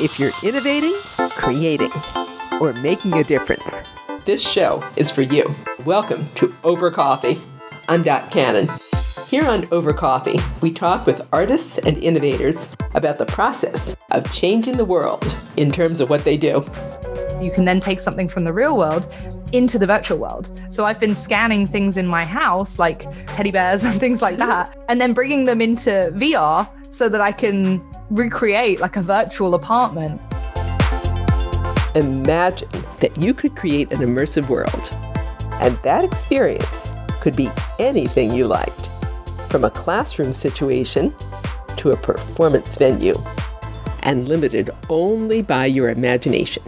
If you're innovating, creating, or making a difference, this show is for you. Welcome to Over Coffee. I'm Dot Cannon. Here on Over Coffee, we talk with artists and innovators about the process of changing the world in terms of what they do. You can then take something from the real world into the virtual world. So I've been scanning things in my house, like teddy bears and things like that, and then bringing them into VR so that I can recreate like a virtual apartment. Imagine that you could create an immersive world, and that experience could be anything you liked, from a classroom situation to a performance venue, and limited only by your imagination.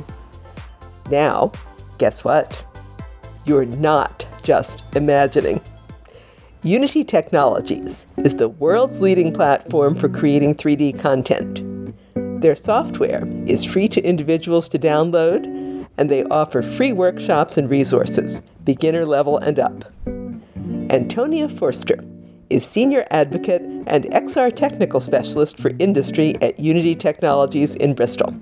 Now, guess what? You're not just imagining. Unity Technologies is the world's leading platform for creating 3D content. Their software is free to individuals to download, and they offer free workshops and resources, beginner level and up. Antonia Forster is Senior Advocate and XR Technical Specialist for Industry at Unity Technologies in Bristol.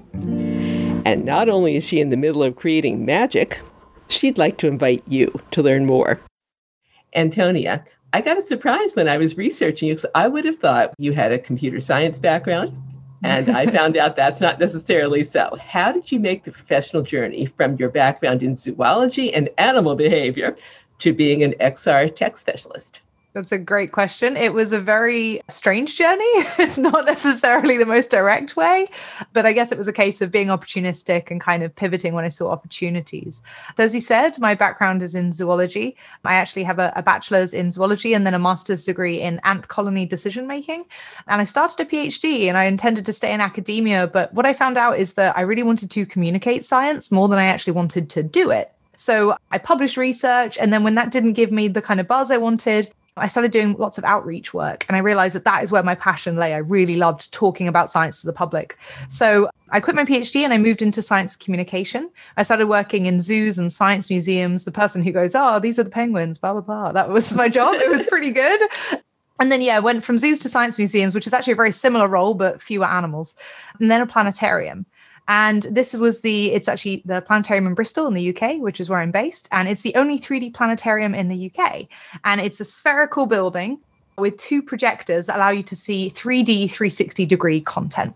And not only is she in the middle of creating magic, she'd like to invite you to learn more. Antonia, I got a surprise when I was researching you because I would have thought you had a computer science background. And I found out that's not necessarily so. How did you make the professional journey from your background in zoology and animal behavior to being an XR tech specialist? That's a great question. It was a very strange journey. It's not necessarily the most direct way, but I guess it was a case of being opportunistic and kind of pivoting when I saw opportunities. So, as you said, my background is in zoology. I actually have a, a bachelor's in zoology and then a master's degree in ant colony decision making. And I started a PhD and I intended to stay in academia. But what I found out is that I really wanted to communicate science more than I actually wanted to do it. So I published research. And then when that didn't give me the kind of buzz I wanted, I started doing lots of outreach work and I realized that that is where my passion lay. I really loved talking about science to the public. So I quit my PhD and I moved into science communication. I started working in zoos and science museums. The person who goes, Oh, these are the penguins, blah, blah, blah. That was my job. it was pretty good. And then, yeah, went from zoos to science museums, which is actually a very similar role, but fewer animals, and then a planetarium. And this was the, it's actually the planetarium in Bristol in the UK, which is where I'm based. And it's the only 3D planetarium in the UK. And it's a spherical building with two projectors that allow you to see 3D 360 degree content.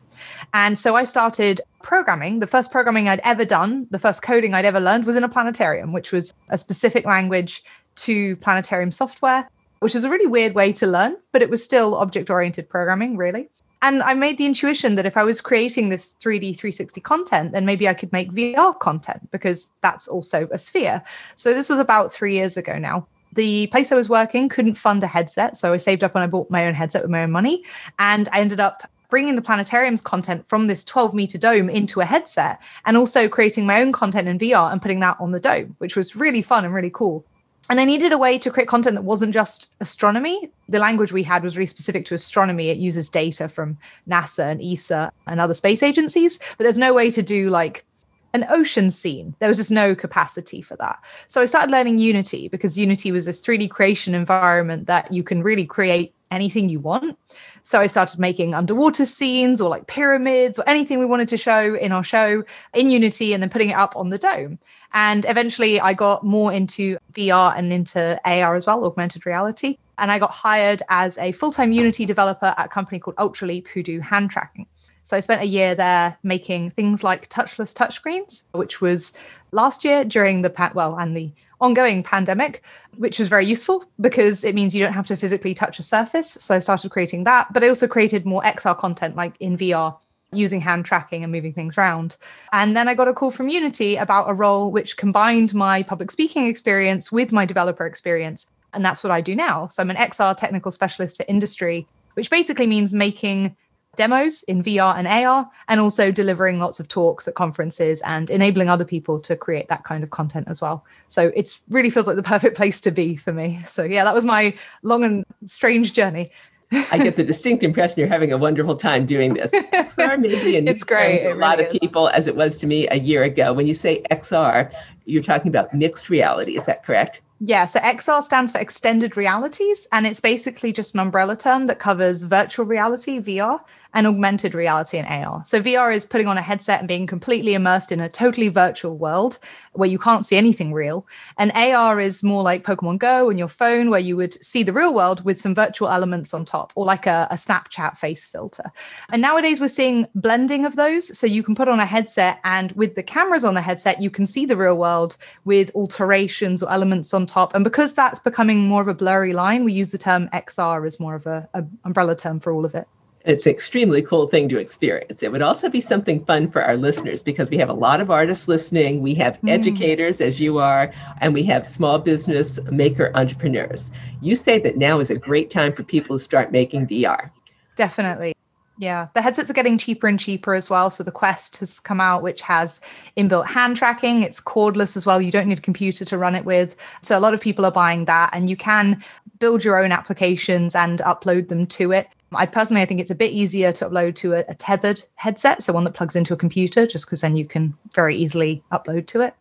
And so I started programming. The first programming I'd ever done, the first coding I'd ever learned was in a planetarium, which was a specific language to planetarium software, which is a really weird way to learn, but it was still object oriented programming, really. And I made the intuition that if I was creating this 3D 360 content, then maybe I could make VR content because that's also a sphere. So this was about three years ago now. The place I was working couldn't fund a headset. So I saved up and I bought my own headset with my own money. And I ended up bringing the planetarium's content from this 12 meter dome into a headset and also creating my own content in VR and putting that on the dome, which was really fun and really cool. And I needed a way to create content that wasn't just astronomy. The language we had was really specific to astronomy. It uses data from NASA and ESA and other space agencies, but there's no way to do like an ocean scene. There was just no capacity for that. So I started learning Unity because Unity was this 3D creation environment that you can really create anything you want. So I started making underwater scenes or like pyramids or anything we wanted to show in our show in Unity and then putting it up on the dome. And eventually I got more into VR and into AR as well, augmented reality. And I got hired as a full time Unity developer at a company called Ultraleap who do hand tracking. So I spent a year there making things like touchless touchscreens, which was last year during the well and the ongoing pandemic, which was very useful because it means you don't have to physically touch a surface. So I started creating that, but I also created more XR content like in VR using hand tracking and moving things around. And then I got a call from Unity about a role which combined my public speaking experience with my developer experience. And that's what I do now. So I'm an XR technical specialist for industry, which basically means making demos in VR and AR, and also delivering lots of talks at conferences and enabling other people to create that kind of content as well. So it really feels like the perfect place to be for me. So yeah, that was my long and strange journey. I get the distinct impression you're having a wonderful time doing this. XR may be a it's great. a lot of people, as it was to me a year ago. When you say XR, you're talking about mixed reality. Is that correct? Yeah, so XR stands for extended realities, and it's basically just an umbrella term that covers virtual reality, VR, and augmented reality and AR. So VR is putting on a headset and being completely immersed in a totally virtual world where you can't see anything real. And AR is more like Pokemon Go on your phone, where you would see the real world with some virtual elements on top, or like a, a Snapchat face filter. And nowadays we're seeing blending of those. So you can put on a headset, and with the cameras on the headset, you can see the real world with alterations or elements on top. And because that's becoming more of a blurry line, we use the term XR as more of a, a umbrella term for all of it it's an extremely cool thing to experience. It would also be something fun for our listeners because we have a lot of artists listening. We have mm. educators, as you are, and we have small business maker entrepreneurs. You say that now is a great time for people to start making VR. Definitely. Yeah, the headsets are getting cheaper and cheaper as well. So the Quest has come out, which has inbuilt hand tracking. It's cordless as well. You don't need a computer to run it with. So a lot of people are buying that, and you can build your own applications and upload them to it. I personally, I think it's a bit easier to upload to a, a tethered headset, so one that plugs into a computer, just because then you can very easily upload to it.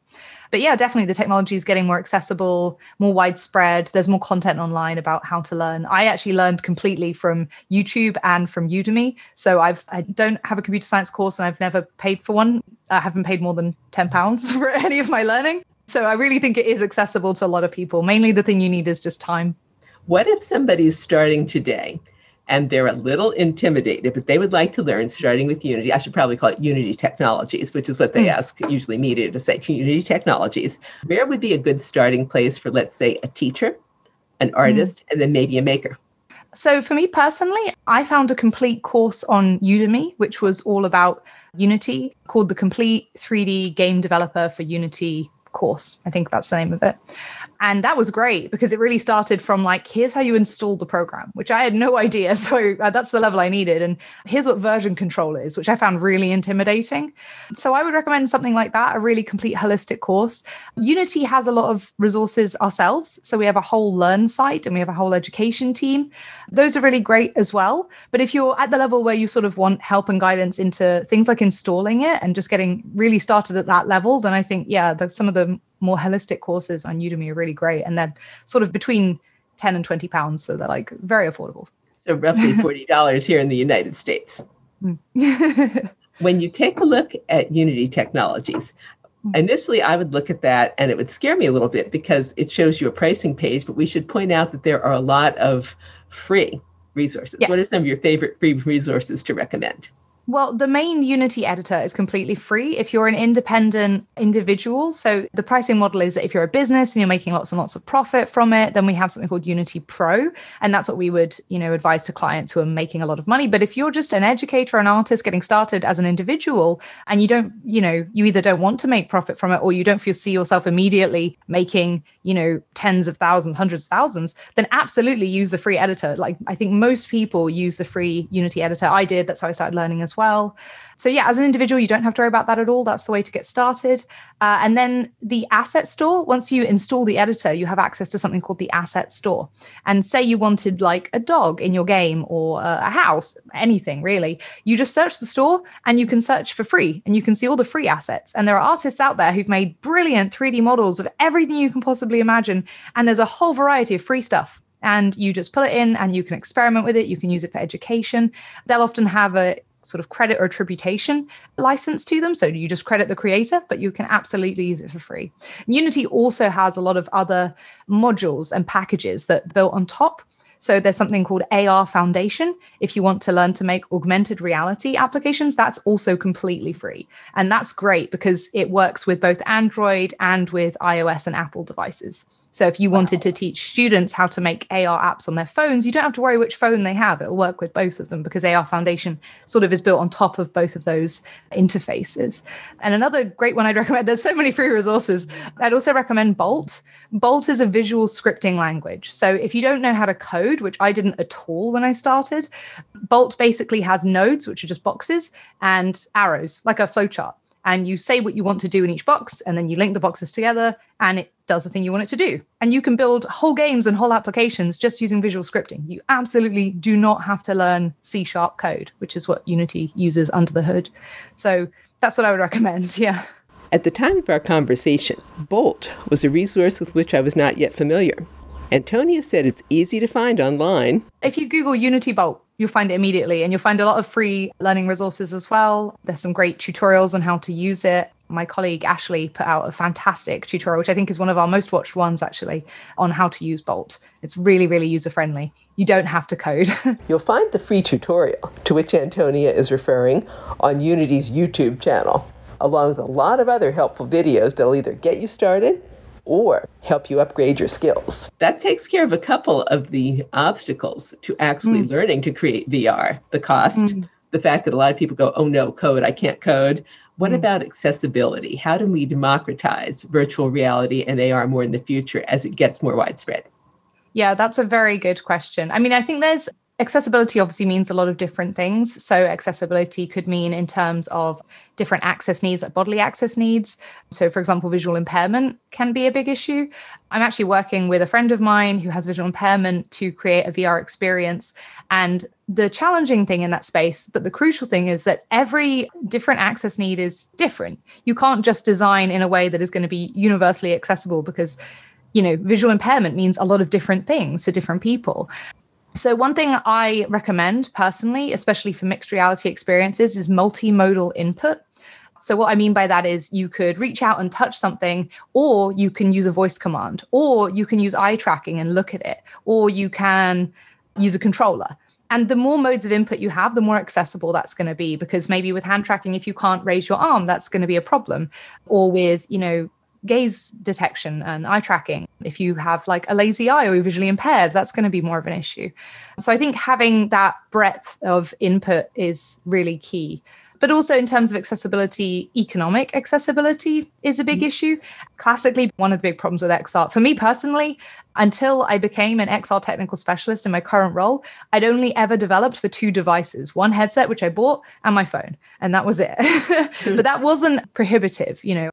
But yeah, definitely the technology is getting more accessible, more widespread. There's more content online about how to learn. I actually learned completely from YouTube and from Udemy. So I've I don't have a computer science course and I've never paid for one. I haven't paid more than 10 pounds for any of my learning. So I really think it is accessible to a lot of people. Mainly the thing you need is just time. What if somebody's starting today and they're a little intimidated, but they would like to learn starting with Unity. I should probably call it Unity Technologies, which is what they mm. ask usually me to, to say Unity Technologies. Where would be a good starting place for, let's say, a teacher, an hmm. artist, mm. and then maybe a maker? So, for me personally, I found a complete course on Udemy, which was all about Unity, called the Complete 3D Game Developer for Unity course. I think that's the name of it. And that was great because it really started from like, here's how you install the program, which I had no idea. So uh, that's the level I needed. And here's what version control is, which I found really intimidating. So I would recommend something like that, a really complete holistic course. Unity has a lot of resources ourselves. So we have a whole learn site and we have a whole education team. Those are really great as well. But if you're at the level where you sort of want help and guidance into things like installing it and just getting really started at that level, then I think, yeah, the, some of the more holistic courses on Udemy are really great. And they're sort of between 10 and 20 pounds. So they're like very affordable. So roughly $40 here in the United States. Mm. when you take a look at Unity Technologies, mm. initially I would look at that and it would scare me a little bit because it shows you a pricing page, but we should point out that there are a lot of free resources. Yes. What are some of your favorite free resources to recommend? Well, the main Unity editor is completely free if you're an independent individual. So the pricing model is that if you're a business and you're making lots and lots of profit from it, then we have something called Unity Pro, and that's what we would, you know, advise to clients who are making a lot of money. But if you're just an educator, an artist getting started as an individual, and you don't, you know, you either don't want to make profit from it or you don't foresee yourself immediately making, you know, tens of thousands, hundreds of thousands, then absolutely use the free editor. Like I think most people use the free Unity editor. I did. That's how I started learning as well. So, yeah, as an individual, you don't have to worry about that at all. That's the way to get started. Uh, and then the asset store, once you install the editor, you have access to something called the asset store. And say you wanted like a dog in your game or a house, anything really, you just search the store and you can search for free and you can see all the free assets. And there are artists out there who've made brilliant 3D models of everything you can possibly imagine. And there's a whole variety of free stuff and you just pull it in and you can experiment with it. You can use it for education. They'll often have a sort of credit or attribution license to them. So you just credit the creator, but you can absolutely use it for free. Unity also has a lot of other modules and packages that built on top. So there's something called AR Foundation. If you want to learn to make augmented reality applications, that's also completely free. And that's great because it works with both Android and with iOS and Apple devices. So if you wanted to teach students how to make AR apps on their phones, you don't have to worry which phone they have. It'll work with both of them because AR Foundation sort of is built on top of both of those interfaces. And another great one I'd recommend, there's so many free resources. I'd also recommend Bolt. Bolt is a visual scripting language. So if you don't know how to code, which I didn't at all when I started, Bolt basically has nodes, which are just boxes, and arrows, like a flowchart and you say what you want to do in each box and then you link the boxes together and it does the thing you want it to do and you can build whole games and whole applications just using visual scripting you absolutely do not have to learn c sharp code which is what unity uses under the hood so that's what i would recommend yeah at the time of our conversation bolt was a resource with which i was not yet familiar Antonia said it's easy to find online. If you Google Unity Bolt, you'll find it immediately and you'll find a lot of free learning resources as well. There's some great tutorials on how to use it. My colleague Ashley put out a fantastic tutorial, which I think is one of our most watched ones actually, on how to use Bolt. It's really, really user friendly. You don't have to code. You'll find the free tutorial to which Antonia is referring on Unity's YouTube channel, along with a lot of other helpful videos that'll either get you started or help you upgrade your skills. That takes care of a couple of the obstacles to actually mm. learning to create VR the cost, mm. the fact that a lot of people go, oh no, code, I can't code. What mm. about accessibility? How do we democratize virtual reality and AR more in the future as it gets more widespread? Yeah, that's a very good question. I mean, I think there's accessibility obviously means a lot of different things. So, accessibility could mean in terms of different access needs, like bodily access needs. So, for example, visual impairment can be a big issue. I'm actually working with a friend of mine who has visual impairment to create a VR experience. And the challenging thing in that space, but the crucial thing is that every different access need is different. You can't just design in a way that is going to be universally accessible because you know visual impairment means a lot of different things to different people so, one thing I recommend personally, especially for mixed reality experiences, is multimodal input. So, what I mean by that is you could reach out and touch something, or you can use a voice command, or you can use eye tracking and look at it, or you can use a controller. And the more modes of input you have, the more accessible that's going to be. Because maybe with hand tracking, if you can't raise your arm, that's going to be a problem. Or with, you know, gaze detection and eye tracking. If you have like a lazy eye or you're visually impaired, that's going to be more of an issue. So I think having that breadth of input is really key. But also in terms of accessibility, economic accessibility is a big mm-hmm. issue. Classically, one of the big problems with XR, for me personally, until I became an XR technical specialist in my current role, I'd only ever developed for two devices one headset, which I bought, and my phone. And that was it. but that wasn't prohibitive. You know,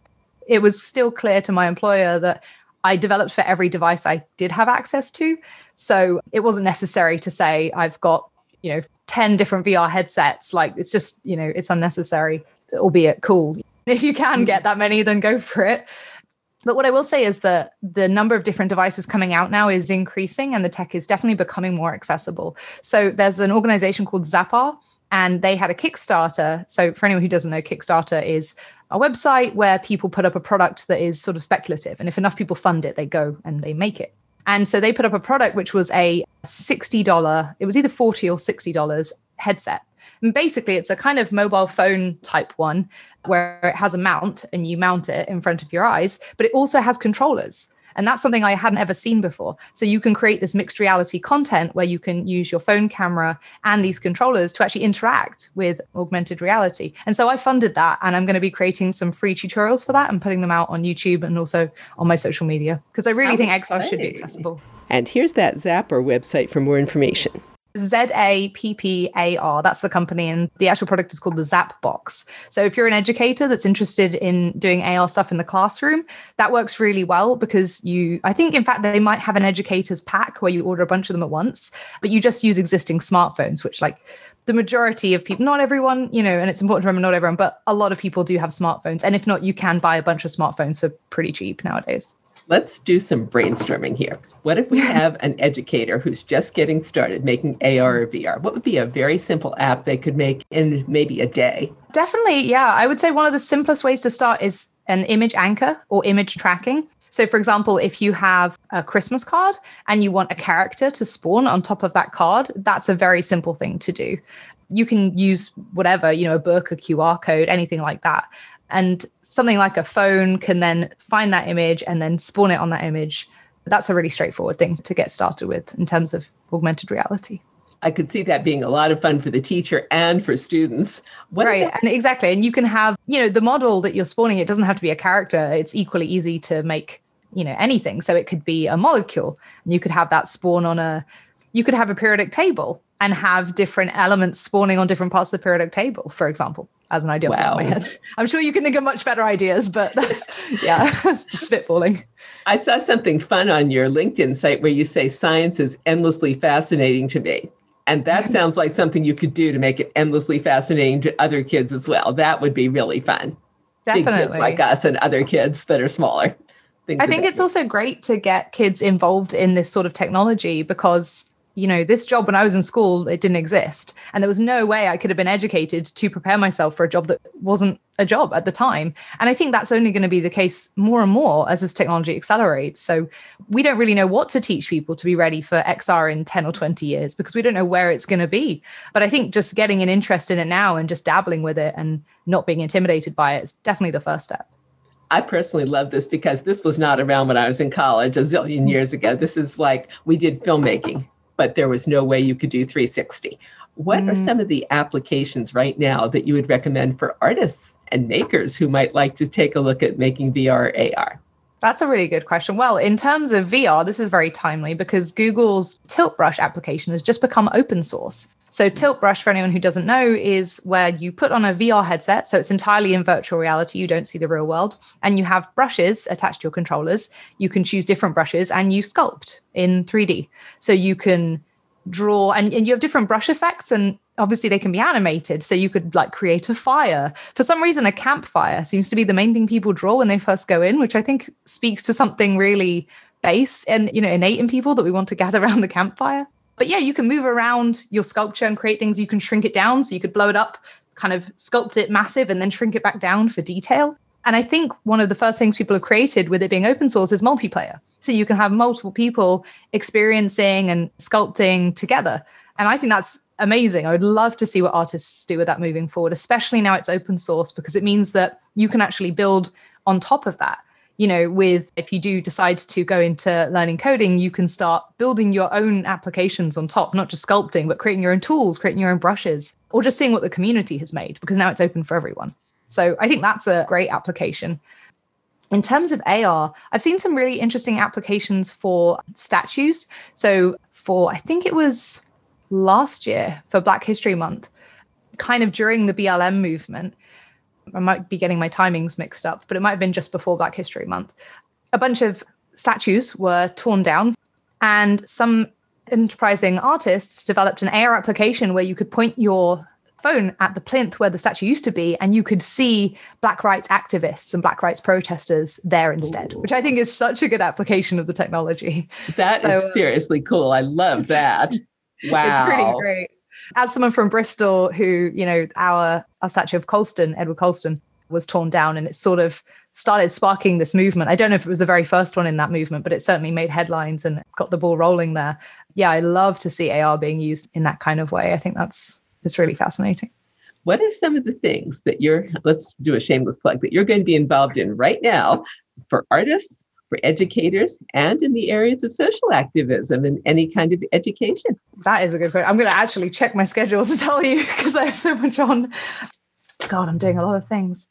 it was still clear to my employer that I developed for every device I did have access to. So it wasn't necessary to say I've got, you know, 10 different VR headsets. Like it's just, you know, it's unnecessary, albeit cool. If you can get that many, then go for it. But what I will say is that the number of different devices coming out now is increasing and the tech is definitely becoming more accessible. So there's an organization called Zappar and they had a Kickstarter. So, for anyone who doesn't know, Kickstarter is a website where people put up a product that is sort of speculative. And if enough people fund it, they go and they make it. And so they put up a product which was a $60, it was either 40 or $60 headset. And basically, it's a kind of mobile phone type one where it has a mount and you mount it in front of your eyes, but it also has controllers. And that's something I hadn't ever seen before. So you can create this mixed reality content where you can use your phone camera and these controllers to actually interact with augmented reality. And so I funded that and I'm going to be creating some free tutorials for that and putting them out on YouTube and also on my social media because I really think XR should be accessible. And here's that Zappar website for more information. Z A P P A R. That's the company, and the actual product is called the Zap Box. So, if you're an educator that's interested in doing AR stuff in the classroom, that works really well because you, I think, in fact, they might have an educator's pack where you order a bunch of them at once, but you just use existing smartphones, which, like, the majority of people, not everyone, you know, and it's important to remember not everyone, but a lot of people do have smartphones. And if not, you can buy a bunch of smartphones for pretty cheap nowadays let's do some brainstorming here. What if we have an educator who's just getting started making AR or VR? What would be a very simple app they could make in maybe a day? Definitely, yeah. I would say one of the simplest ways to start is an image anchor or image tracking. So, for example, if you have a Christmas card and you want a character to spawn on top of that card, that's a very simple thing to do. You can use whatever, you know, a book, a QR code, anything like that. And something like a phone can then find that image and then spawn it on that image. That's a really straightforward thing to get started with in terms of augmented reality. I could see that being a lot of fun for the teacher and for students. What right. And exactly. And you can have, you know, the model that you're spawning, it doesn't have to be a character. It's equally easy to make, you know, anything. So it could be a molecule. And you could have that spawn on a, you could have a periodic table and have different elements spawning on different parts of the periodic table, for example as an idea wow. off the top of my head. I'm sure you can think of much better ideas, but that's yeah, it's just spitballing. I saw something fun on your LinkedIn site where you say science is endlessly fascinating to me. And that sounds like something you could do to make it endlessly fascinating to other kids as well. That would be really fun. Definitely. Like us and other kids that are smaller. I think it's also great to get kids involved in this sort of technology because you know, this job when I was in school, it didn't exist. And there was no way I could have been educated to prepare myself for a job that wasn't a job at the time. And I think that's only going to be the case more and more as this technology accelerates. So we don't really know what to teach people to be ready for XR in 10 or 20 years because we don't know where it's going to be. But I think just getting an interest in it now and just dabbling with it and not being intimidated by it is definitely the first step. I personally love this because this was not around when I was in college a zillion years ago. This is like we did filmmaking but there was no way you could do 360. What mm. are some of the applications right now that you would recommend for artists and makers who might like to take a look at making VR AR? That's a really good question. Well, in terms of VR, this is very timely because Google's Tilt Brush application has just become open source. So, Tilt Brush, for anyone who doesn't know, is where you put on a VR headset. So, it's entirely in virtual reality. You don't see the real world. And you have brushes attached to your controllers. You can choose different brushes and you sculpt in 3D. So, you can draw and, and you have different brush effects and obviously they can be animated so you could like create a fire for some reason a campfire seems to be the main thing people draw when they first go in which i think speaks to something really base and you know innate in people that we want to gather around the campfire but yeah you can move around your sculpture and create things you can shrink it down so you could blow it up kind of sculpt it massive and then shrink it back down for detail and I think one of the first things people have created with it being open source is multiplayer. So you can have multiple people experiencing and sculpting together. And I think that's amazing. I would love to see what artists do with that moving forward, especially now it's open source, because it means that you can actually build on top of that. You know, with if you do decide to go into learning coding, you can start building your own applications on top, not just sculpting, but creating your own tools, creating your own brushes, or just seeing what the community has made, because now it's open for everyone. So I think that's a great application. In terms of AR, I've seen some really interesting applications for statues. So for, I think it was last year for Black History Month, kind of during the BLM movement. I might be getting my timings mixed up, but it might have been just before Black History Month. A bunch of statues were torn down, and some enterprising artists developed an AR application where you could point your phone at the plinth where the statue used to be, and you could see black rights activists and black rights protesters there instead, Ooh. which I think is such a good application of the technology. That so, is um, seriously cool. I love that. Wow. It's pretty great. As someone from Bristol who, you know, our our statue of Colston, Edward Colston, was torn down and it sort of started sparking this movement. I don't know if it was the very first one in that movement, but it certainly made headlines and got the ball rolling there. Yeah, I love to see AR being used in that kind of way. I think that's it's really fascinating. What are some of the things that you're, let's do a shameless plug, that you're going to be involved in right now for artists, for educators, and in the areas of social activism and any kind of education? That is a good point. I'm going to actually check my schedule to tell you because I have so much on. God, I'm doing a lot of things.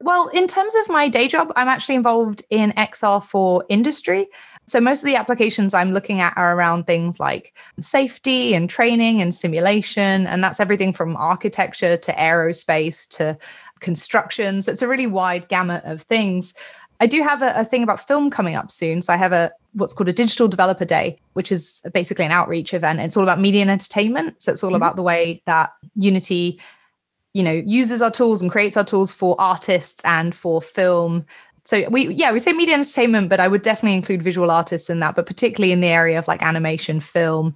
Well, in terms of my day job, I'm actually involved in XR for industry. So most of the applications I'm looking at are around things like safety and training and simulation. And that's everything from architecture to aerospace to construction. So it's a really wide gamut of things. I do have a, a, thing about film coming up soon. So I have a what's called a digital developer day, which is basically an outreach event. It's all about media and entertainment. So it's all mm-hmm. about the way that Unity, you know, uses our tools and creates our tools for artists and for film so we yeah we say media and entertainment but i would definitely include visual artists in that but particularly in the area of like animation film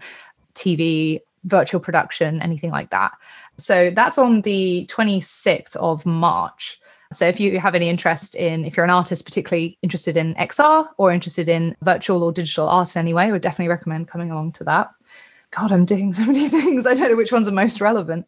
tv virtual production anything like that so that's on the 26th of march so if you have any interest in if you're an artist particularly interested in xr or interested in virtual or digital art in any way i would definitely recommend coming along to that god i'm doing so many things i don't know which ones are most relevant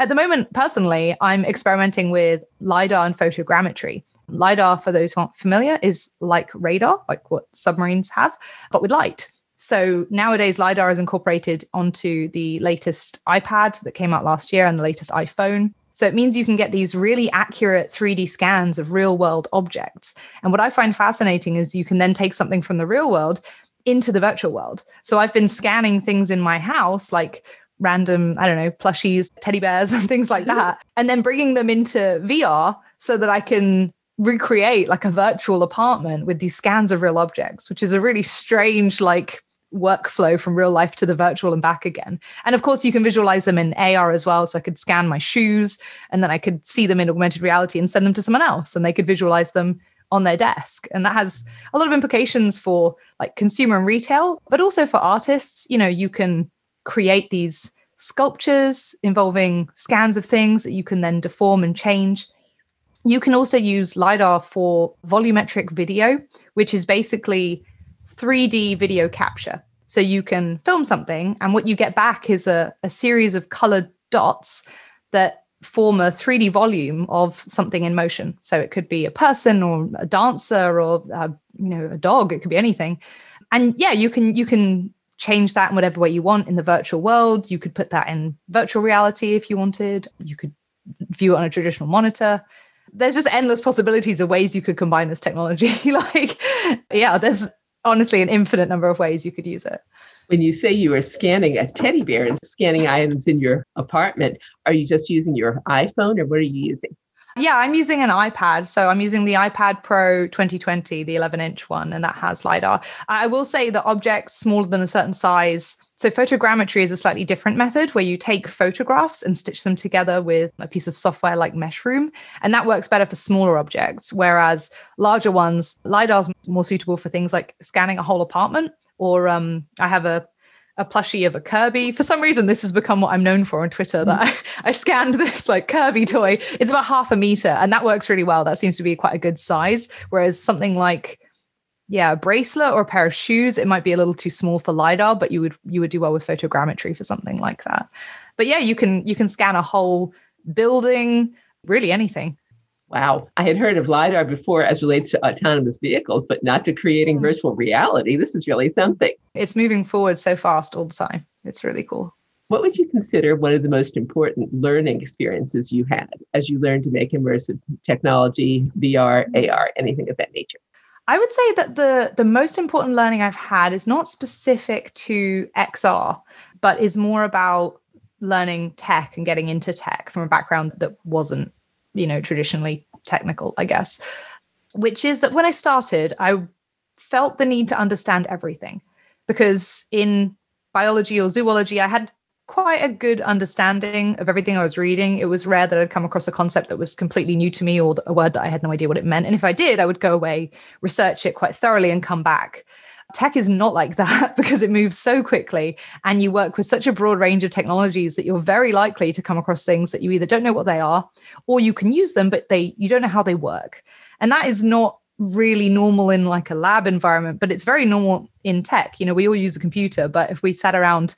at the moment personally i'm experimenting with lidar and photogrammetry LiDAR, for those who aren't familiar, is like radar, like what submarines have, but with light. So nowadays, LiDAR is incorporated onto the latest iPad that came out last year and the latest iPhone. So it means you can get these really accurate 3D scans of real world objects. And what I find fascinating is you can then take something from the real world into the virtual world. So I've been scanning things in my house, like random, I don't know, plushies, teddy bears, and things like mm-hmm. that, and then bringing them into VR so that I can recreate like a virtual apartment with these scans of real objects, which is a really strange like workflow from real life to the virtual and back again. And of course, you can visualize them in AR as well. So I could scan my shoes and then I could see them in augmented reality and send them to someone else and they could visualize them on their desk. And that has a lot of implications for like consumer and retail, but also for artists. You know, you can create these sculptures involving scans of things that you can then deform and change. You can also use LiDAR for volumetric video, which is basically 3D video capture. So you can film something, and what you get back is a, a series of colored dots that form a 3D volume of something in motion. So it could be a person or a dancer or a, you know a dog. It could be anything. And yeah, you can you can change that in whatever way you want in the virtual world. You could put that in virtual reality if you wanted. You could view it on a traditional monitor. There's just endless possibilities of ways you could combine this technology. like, yeah, there's honestly an infinite number of ways you could use it. When you say you are scanning a teddy bear and scanning items in your apartment, are you just using your iPhone or what are you using? Yeah, I'm using an iPad. So I'm using the iPad Pro 2020, the 11 inch one, and that has LiDAR. I will say that objects smaller than a certain size. So photogrammetry is a slightly different method where you take photographs and stitch them together with a piece of software like Meshroom. And that works better for smaller objects. Whereas larger ones, LiDAR is more suitable for things like scanning a whole apartment. Or um, I have a a plushie of a Kirby. For some reason, this has become what I'm known for on Twitter. That mm. I, I, scanned this like Kirby toy. It's about half a meter, and that works really well. That seems to be quite a good size. Whereas something like yeah, a bracelet or a pair of shoes, it might be a little too small for lidar, but you would you would do well with photogrammetry for something like that. But yeah, you can you can scan a whole building, really anything. Wow. I had heard of LiDAR before as relates to autonomous vehicles, but not to creating hmm. virtual reality. This is really something. It's moving forward so fast all the time. It's really cool. What would you consider one of the most important learning experiences you had as you learned to make immersive technology, VR, AR, anything of that nature? I would say that the the most important learning I've had is not specific to XR, but is more about learning tech and getting into tech from a background that wasn't you know, traditionally technical, I guess, which is that when I started, I felt the need to understand everything because in biology or zoology, I had quite a good understanding of everything I was reading. It was rare that I'd come across a concept that was completely new to me or a word that I had no idea what it meant. And if I did, I would go away, research it quite thoroughly, and come back. Tech is not like that because it moves so quickly and you work with such a broad range of technologies that you're very likely to come across things that you either don't know what they are or you can use them but they you don't know how they work. And that is not really normal in like a lab environment but it's very normal in tech. You know, we all use a computer but if we sat around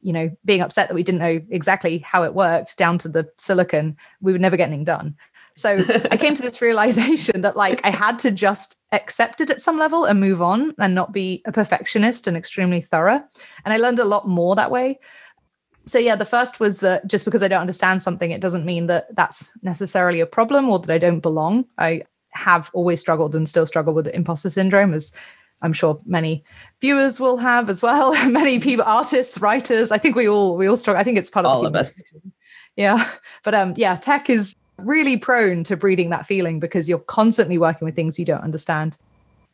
you know being upset that we didn't know exactly how it worked down to the silicon we would never get anything done so I came to this realization that like I had to just accept it at some level and move on and not be a perfectionist and extremely thorough. And I learned a lot more that way. So yeah, the first was that just because I don't understand something, it doesn't mean that that's necessarily a problem or that I don't belong. I have always struggled and still struggle with imposter syndrome as I'm sure many viewers will have as well. many people, artists, writers. I think we all we all struggle. I think it's part of all of us. Yeah, but um, yeah, tech is really prone to breeding that feeling because you're constantly working with things you don't understand.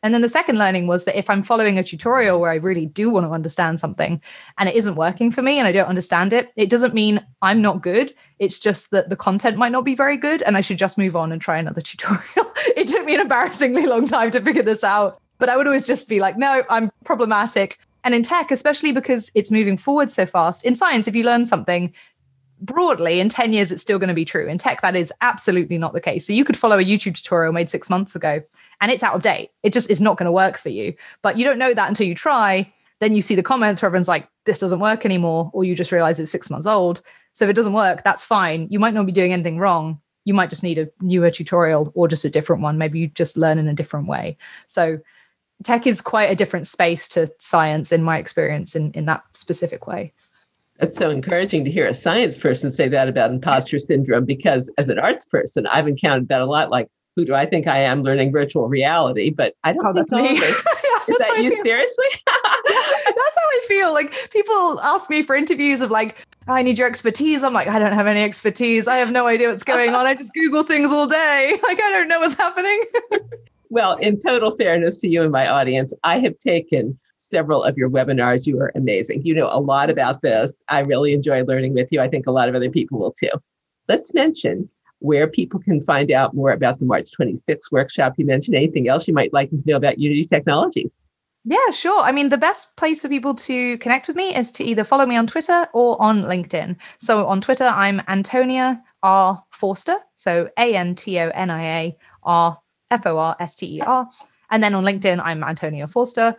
And then the second learning was that if I'm following a tutorial where I really do want to understand something and it isn't working for me and I don't understand it, it doesn't mean I'm not good. It's just that the content might not be very good and I should just move on and try another tutorial. it took me an embarrassingly long time to figure this out. But I would always just be like, no, I'm problematic. And in tech, especially because it's moving forward so fast, in science, if you learn something, broadly in 10 years it's still going to be true. In tech that is absolutely not the case. So you could follow a youtube tutorial made six months ago and it's out of date. It just is not going to work for you. But you don't know that until you try. Then you see the comments where everyone's like this doesn't work anymore or you just realize it's six months old. So if it doesn't work that's fine. You might not be doing anything wrong. You might just need a newer tutorial or just a different one. Maybe you just learn in a different way. So tech is quite a different space to science in my experience in, in that specific way it's so encouraging to hear a science person say that about imposter syndrome because as an arts person, I've encountered that a lot. Like, who do I think I am learning virtual reality? But I don't oh, that's me. Is that you seriously? that's how I feel. Like people ask me for interviews of like, I need your expertise. I'm like, I don't have any expertise. I have no idea what's going on. I just Google things all day. Like I don't know what's happening. Well, in total fairness to you and my audience, I have taken several of your webinars. You are amazing. You know a lot about this. I really enjoy learning with you. I think a lot of other people will too. Let's mention where people can find out more about the March 26th workshop. You mentioned anything else you might like to know about Unity Technologies? Yeah, sure. I mean, the best place for people to connect with me is to either follow me on Twitter or on LinkedIn. So on Twitter, I'm Antonia R. Forster. So A N T O N I A R F O R S T E R. And then on LinkedIn, I'm Antonia Forster.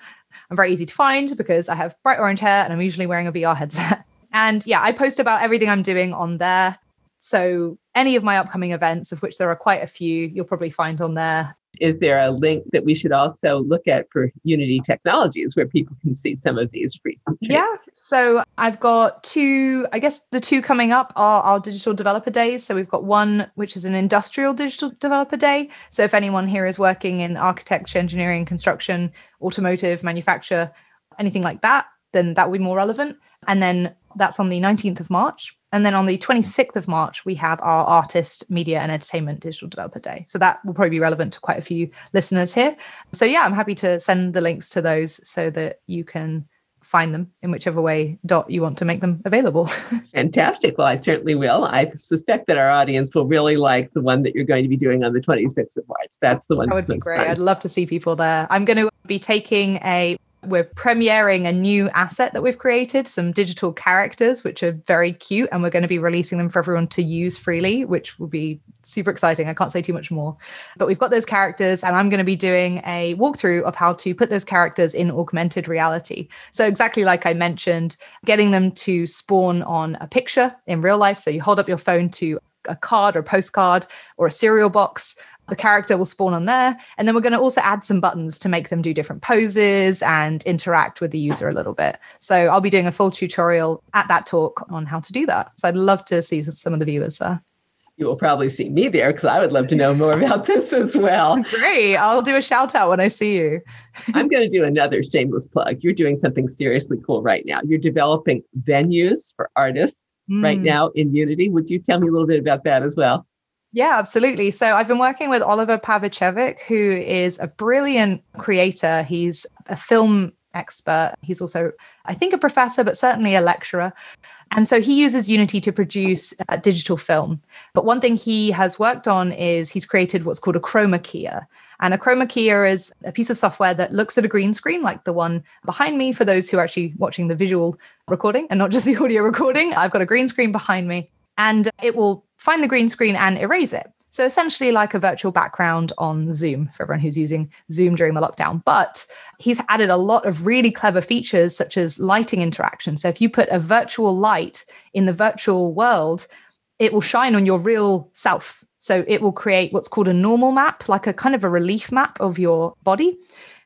I'm very easy to find because I have bright orange hair and I'm usually wearing a VR headset. And yeah, I post about everything I'm doing on there. So any of my upcoming events, of which there are quite a few, you'll probably find on there. Is there a link that we should also look at for Unity Technologies where people can see some of these free features? Yeah. So I've got two, I guess the two coming up are our digital developer days. So we've got one, which is an industrial digital developer day. So if anyone here is working in architecture, engineering, construction, automotive, manufacture, anything like that, then that will be more relevant. And then that's on the 19th of March. And then on the 26th of March, we have our Artist, Media and Entertainment Digital Developer Day. So that will probably be relevant to quite a few listeners here. So yeah, I'm happy to send the links to those so that you can find them in whichever way dot you want to make them available. Fantastic. Well, I certainly will. I suspect that our audience will really like the one that you're going to be doing on the 26th of March. That's the one. That would be great. Fun. I'd love to see people there. I'm going to be taking a we're premiering a new asset that we've created, some digital characters, which are very cute, and we're going to be releasing them for everyone to use freely, which will be super exciting. I can't say too much more. But we've got those characters, and I'm going to be doing a walkthrough of how to put those characters in augmented reality. So, exactly like I mentioned, getting them to spawn on a picture in real life. So, you hold up your phone to a card or a postcard or a cereal box the character will spawn on there. And then we're going to also add some buttons to make them do different poses and interact with the user a little bit. So I'll be doing a full tutorial at that talk on how to do that. So I'd love to see some of the viewers there. You will probably see me there because I would love to know more about this as well. Great. I'll do a shout out when I see you. I'm going to do another shameless plug. You're doing something seriously cool right now. You're developing venues for artists mm. right now in Unity. Would you tell me a little bit about that as well? Yeah, absolutely. So I've been working with Oliver Pavicevic, who is a brilliant creator. He's a film expert. He's also, I think, a professor, but certainly a lecturer. And so he uses Unity to produce uh, digital film. But one thing he has worked on is he's created what's called a chroma keyer. And a chroma keyer is a piece of software that looks at a green screen like the one behind me for those who are actually watching the visual recording and not just the audio recording. I've got a green screen behind me and it will find the green screen and erase it. So essentially, like a virtual background on Zoom for everyone who's using Zoom during the lockdown. But he's added a lot of really clever features, such as lighting interaction. So if you put a virtual light in the virtual world, it will shine on your real self. So it will create what's called a normal map, like a kind of a relief map of your body.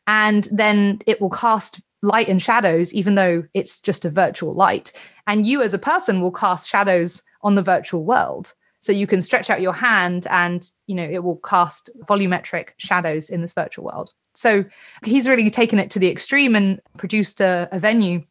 And then it will cast light and shadows, even though it's just a virtual light. And you as a person will cast shadows on the virtual world. So you can stretch out your hand and, you know, it will cast volumetric shadows in this virtual world. So he's really taken it to the extreme and produced a, a venue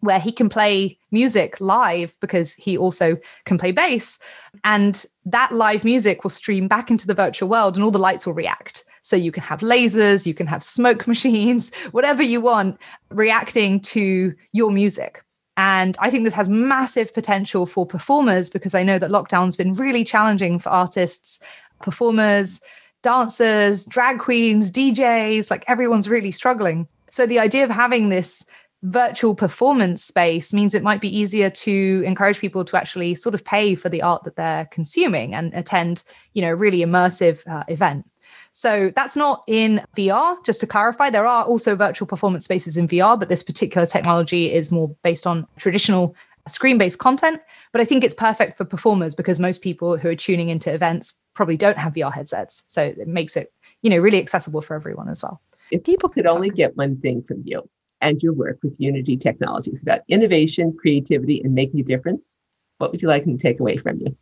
where he can play music live because he also can play bass. And that live music will stream back into the virtual world and all the lights will react. So you can have lasers, you can have smoke machines, whatever you want reacting to your music. And I think this has massive potential for performers because I know that lockdown's been really challenging for artists, performers, dancers, drag queens, DJs, like everyone's really struggling. So the idea of having this virtual performance space means it might be easier to encourage people to actually sort of pay for the art that they're consuming and attend, you know, really immersive uh, event. So that's not in VR, just to clarify. There are also virtual performance spaces in VR, but this particular technology is more based on traditional screen based content. But I think it's perfect for performers because most people who are tuning into events probably don't have VR headsets. So it makes it, you know, really accessible for everyone as well. If people could only get one thing from you and your work with Unity Technologies about innovation, creativity, and making a difference, what would you like them to take away from you?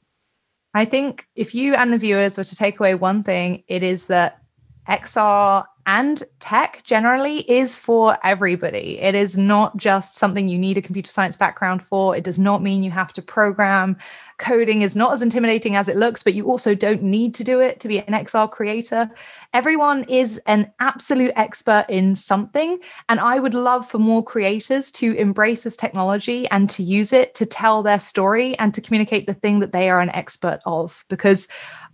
I think if you and the viewers were to take away one thing, it is that XR and tech generally is for everybody. It is not just something you need a computer science background for. It does not mean you have to program. Coding is not as intimidating as it looks, but you also don't need to do it to be an XR creator. Everyone is an absolute expert in something. And I would love for more creators to embrace this technology and to use it to tell their story and to communicate the thing that they are an expert of. Because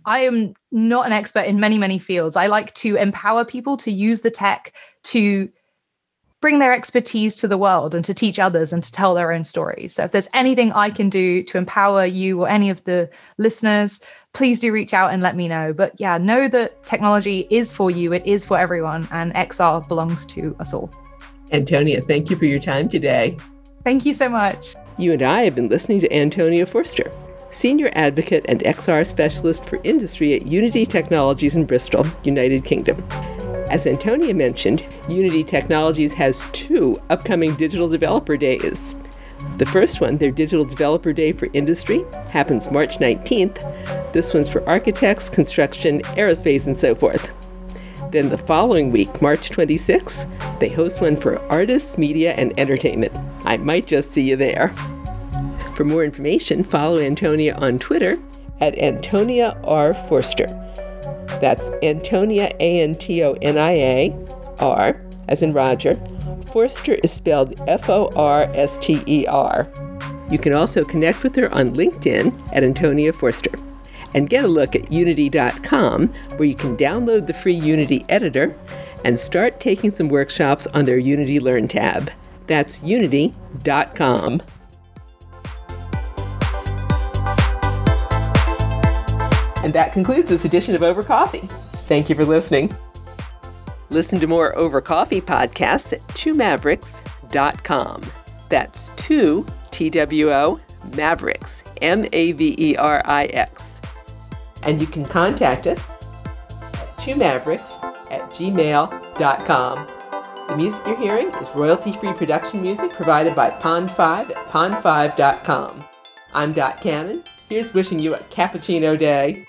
I am not an expert in many, many fields. I like to empower people to use the tech to bring their expertise to the world and to teach others and to tell their own stories. So if there's anything I can do to empower you or any of the listeners, please do reach out and let me know. But yeah, know that technology is for you, it is for everyone, and XR belongs to us all. Antonia, thank you for your time today. Thank you so much. You and I have been listening to Antonia Forster, Senior Advocate and XR Specialist for Industry at Unity Technologies in Bristol, United Kingdom. As Antonia mentioned, Unity Technologies has two upcoming Digital Developer Days. The first one, their Digital Developer Day for Industry, happens March 19th. This one's for architects, construction, aerospace, and so forth. Then the following week, March 26th, they host one for artists, media, and entertainment. I might just see you there. For more information, follow Antonia on Twitter at Antonia R. Forster. That's Antonia, A N T O N I A, R, as in Roger. Forster is spelled F O R S T E R. You can also connect with her on LinkedIn at Antonia Forster. And get a look at unity.com, where you can download the free Unity editor and start taking some workshops on their Unity Learn tab. That's unity.com. And that concludes this edition of Over Coffee. Thank you for listening. Listen to more Over Coffee podcasts at twomaverix.com. That's two, T W O, Mavericks, M A V E R I X. And you can contact us at twomaverix at gmail.com. The music you're hearing is royalty free production music provided by Pond5 at pond5.com. I'm Dot Cannon. Here's wishing you a cappuccino day.